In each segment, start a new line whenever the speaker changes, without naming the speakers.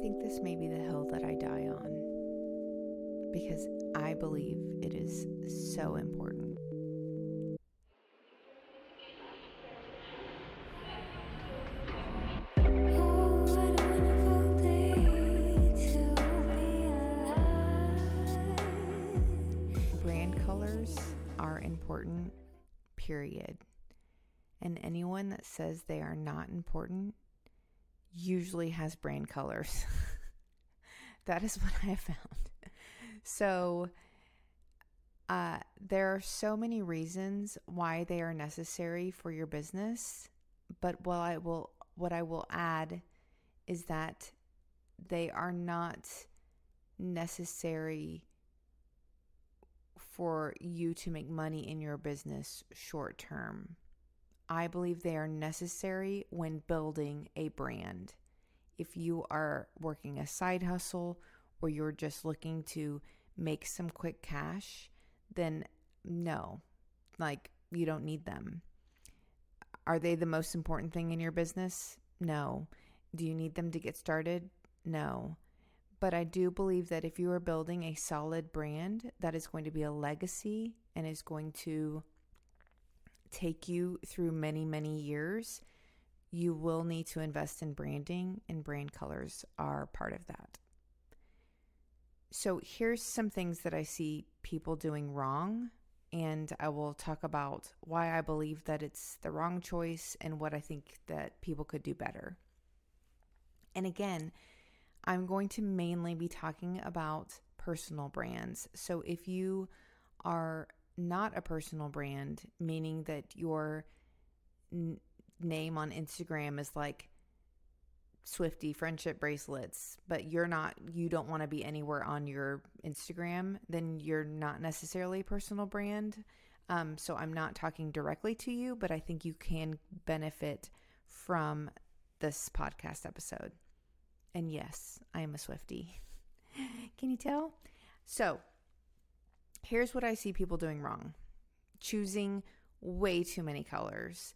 think this may be the hill that I die on because I believe it is so important. Brand colors are important, period. And anyone that says they are not important usually has brand colors. that is what I have found. So, uh, there are so many reasons why they are necessary for your business, but what I will what I will add is that they are not necessary for you to make money in your business short term. I believe they are necessary when building a brand. If you are working a side hustle or you're just looking to make some quick cash, then no, like you don't need them. Are they the most important thing in your business? No. Do you need them to get started? No. But I do believe that if you are building a solid brand that is going to be a legacy and is going to take you through many, many years, you will need to invest in branding, and brand colors are part of that. So, here's some things that I see people doing wrong, and I will talk about why I believe that it's the wrong choice and what I think that people could do better. And again, I'm going to mainly be talking about personal brands. So, if you are not a personal brand, meaning that your n- name on Instagram is like Swifty friendship bracelets, but you're not, you don't want to be anywhere on your Instagram, then you're not necessarily a personal brand. Um, so I'm not talking directly to you, but I think you can benefit from this podcast episode. And yes, I am a Swifty. can you tell? So, here's what I see people doing wrong choosing way too many colors.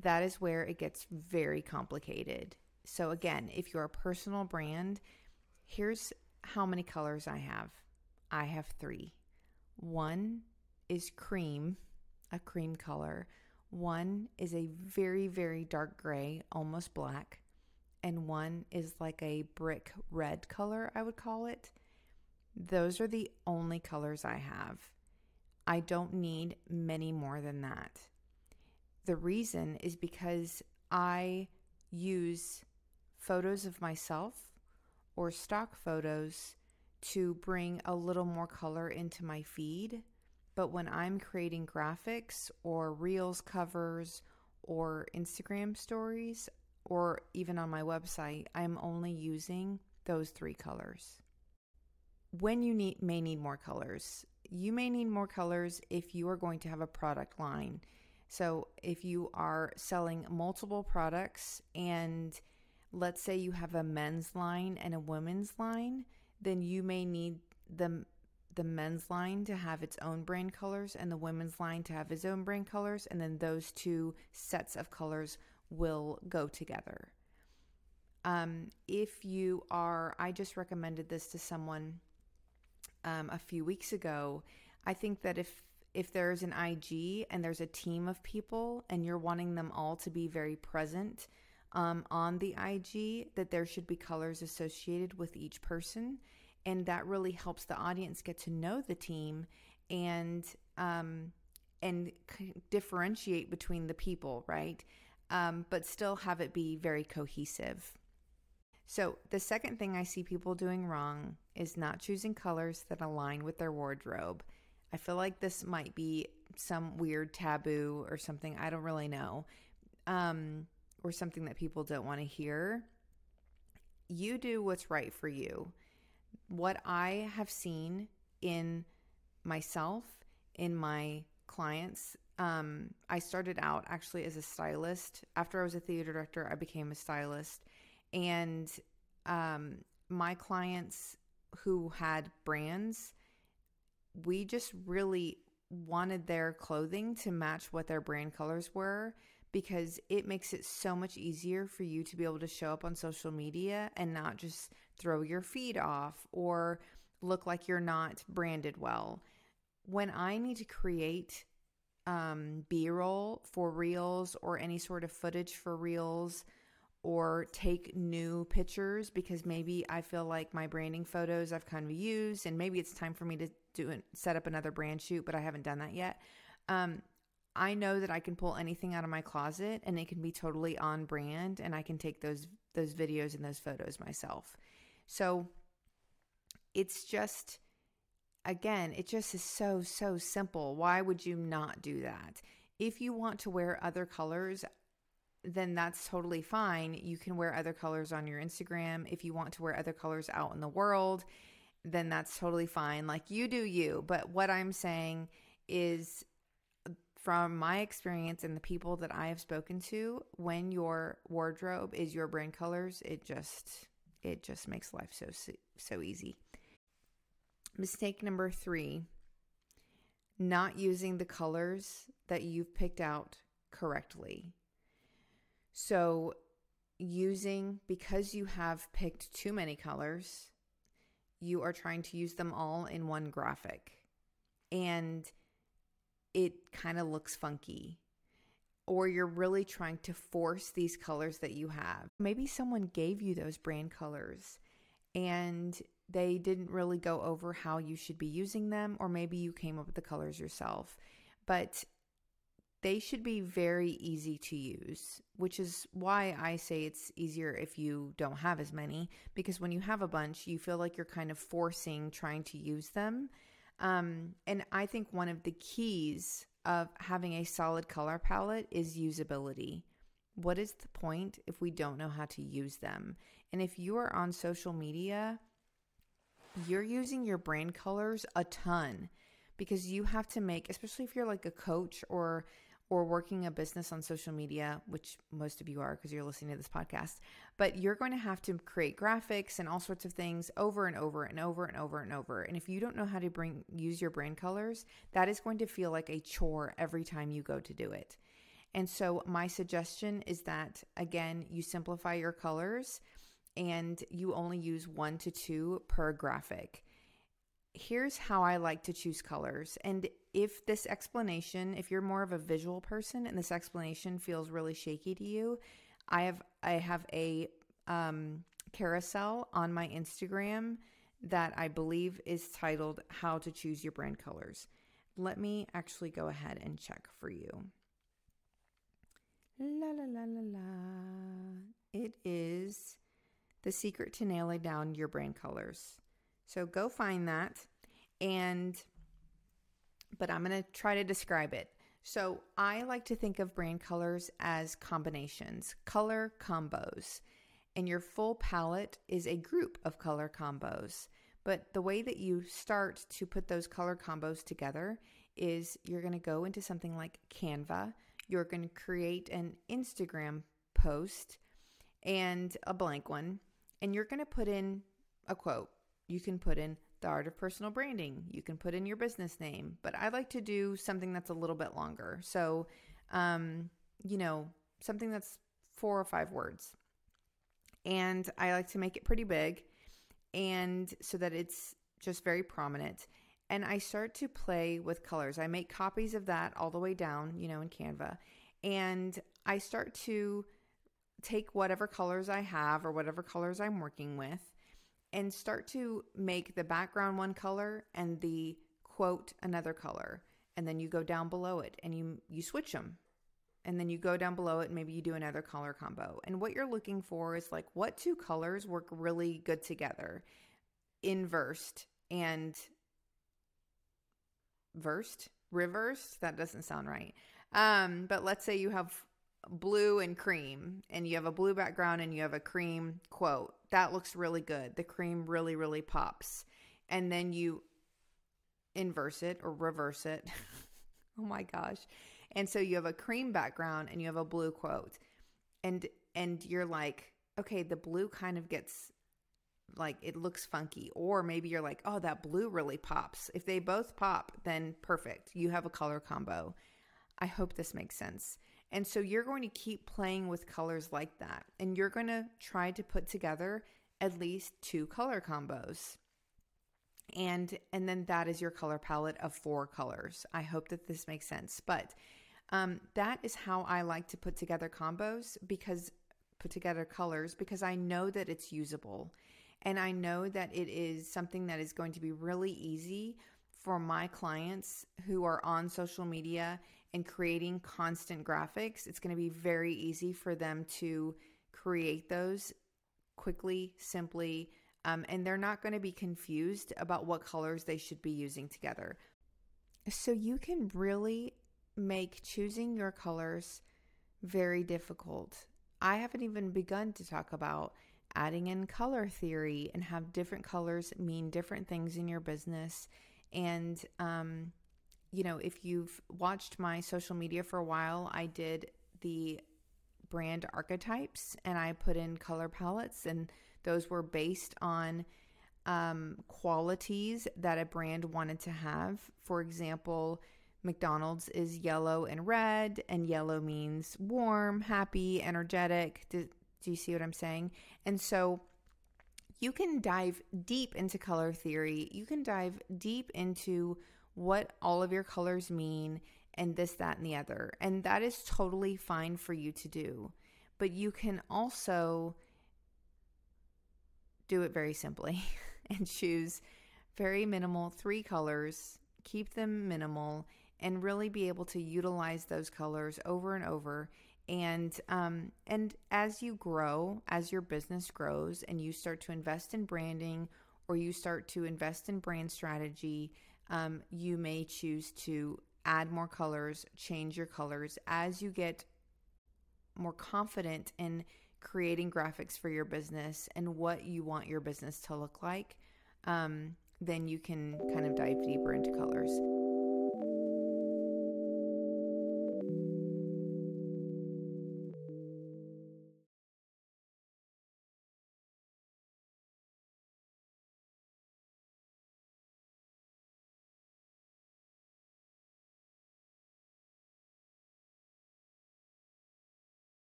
That is where it gets very complicated. So, again, if you're a personal brand, here's how many colors I have I have three. One is cream, a cream color. One is a very, very dark gray, almost black. And one is like a brick red color, I would call it. Those are the only colors I have. I don't need many more than that. The reason is because I use photos of myself or stock photos to bring a little more color into my feed. But when I'm creating graphics or Reels covers or Instagram stories or even on my website, I'm only using those three colors when you need may need more colors. You may need more colors if you are going to have a product line. So, if you are selling multiple products and let's say you have a men's line and a women's line, then you may need the the men's line to have its own brand colors and the women's line to have its own brand colors and then those two sets of colors will go together. Um, if you are, I just recommended this to someone um, a few weeks ago. I think that if if there's an IG and there's a team of people and you're wanting them all to be very present um, on the IG, that there should be colors associated with each person. And that really helps the audience get to know the team and um, and differentiate between the people, right? Um, but still have it be very cohesive. So, the second thing I see people doing wrong is not choosing colors that align with their wardrobe. I feel like this might be some weird taboo or something. I don't really know. Um, or something that people don't want to hear. You do what's right for you. What I have seen in myself, in my clients, um, I started out actually as a stylist. After I was a theater director, I became a stylist and um, my clients who had brands, we just really wanted their clothing to match what their brand colors were because it makes it so much easier for you to be able to show up on social media and not just throw your feed off or look like you're not branded well. When I need to create um, B roll for reels or any sort of footage for reels or take new pictures because maybe I feel like my branding photos I've kind of used and maybe it's time for me to do it, set up another brand shoot, but I haven't done that yet. Um, I know that I can pull anything out of my closet and it can be totally on brand and I can take those those videos and those photos myself. So it's just again, it just is so so simple. Why would you not do that? If you want to wear other colors, then that's totally fine. You can wear other colors on your Instagram. If you want to wear other colors out in the world, then that's totally fine. Like you do you. But what I'm saying is from my experience and the people that I have spoken to, when your wardrobe is your brand colors, it just it just makes life so so easy. Mistake number 3, not using the colors that you've picked out correctly. So, using because you have picked too many colors, you are trying to use them all in one graphic. And it kind of looks funky. Or you're really trying to force these colors that you have. Maybe someone gave you those brand colors and they didn't really go over how you should be using them, or maybe you came up with the colors yourself. But they should be very easy to use, which is why I say it's easier if you don't have as many, because when you have a bunch, you feel like you're kind of forcing trying to use them. Um, and I think one of the keys of having a solid color palette is usability. What is the point if we don't know how to use them? And if you are on social media, you're using your brand colors a ton because you have to make, especially if you're like a coach or or working a business on social media, which most of you are because you're listening to this podcast, but you're going to have to create graphics and all sorts of things over and over and over and over and over. And if you don't know how to bring use your brand colors, that is going to feel like a chore every time you go to do it. And so my suggestion is that again, you simplify your colors and you only use 1 to 2 per graphic here's how I like to choose colors. And if this explanation, if you're more of a visual person and this explanation feels really shaky to you, I have I have a um, carousel on my Instagram that I believe is titled "How to Choose Your Brand Colors." Let me actually go ahead and check for you. La la la la la. It is the secret to nailing down your brand colors. So go find that and but I'm going to try to describe it. So I like to think of brand colors as combinations, color combos. And your full palette is a group of color combos. But the way that you start to put those color combos together is you're going to go into something like Canva. You're going to create an Instagram post and a blank one. And you're going to put in a quote you can put in the art of personal branding. You can put in your business name, but I like to do something that's a little bit longer. So, um, you know, something that's four or five words. And I like to make it pretty big and so that it's just very prominent. And I start to play with colors. I make copies of that all the way down, you know, in Canva. And I start to take whatever colors I have or whatever colors I'm working with and start to make the background one color and the quote another color. And then you go down below it and you you switch them and then you go down below it and maybe you do another color combo. And what you're looking for is like what two colors work really good together inversed and versed reversed? That doesn't sound right. Um but let's say you have blue and cream and you have a blue background and you have a cream quote that looks really good. The cream really, really pops. And then you inverse it or reverse it. oh my gosh. And so you have a cream background and you have a blue quote. And and you're like, okay, the blue kind of gets like it looks funky or maybe you're like, "Oh, that blue really pops." If they both pop, then perfect. You have a color combo. I hope this makes sense. And so you're going to keep playing with colors like that. And you're going to try to put together at least two color combos. And and then that is your color palette of four colors. I hope that this makes sense. But um, that is how I like to put together combos because put together colors because I know that it's usable. And I know that it is something that is going to be really easy for my clients who are on social media and creating constant graphics. It's going to be very easy for them to create those quickly, simply, um, and they're not going to be confused about what colors they should be using together. So you can really make choosing your colors very difficult. I haven't even begun to talk about adding in color theory and have different colors mean different things in your business. And, um, you know, if you've watched my social media for a while, I did the brand archetypes and I put in color palettes, and those were based on um, qualities that a brand wanted to have. For example, McDonald's is yellow and red, and yellow means warm, happy, energetic. Do, do you see what I'm saying? And so you can dive deep into color theory. You can dive deep into what all of your colors mean and this, that, and the other. And that is totally fine for you to do. But you can also do it very simply and choose very minimal three colors, keep them minimal, and really be able to utilize those colors over and over and um, and as you grow as your business grows and you start to invest in branding or you start to invest in brand strategy um, you may choose to add more colors change your colors as you get more confident in creating graphics for your business and what you want your business to look like um, then you can kind of dive deeper into colors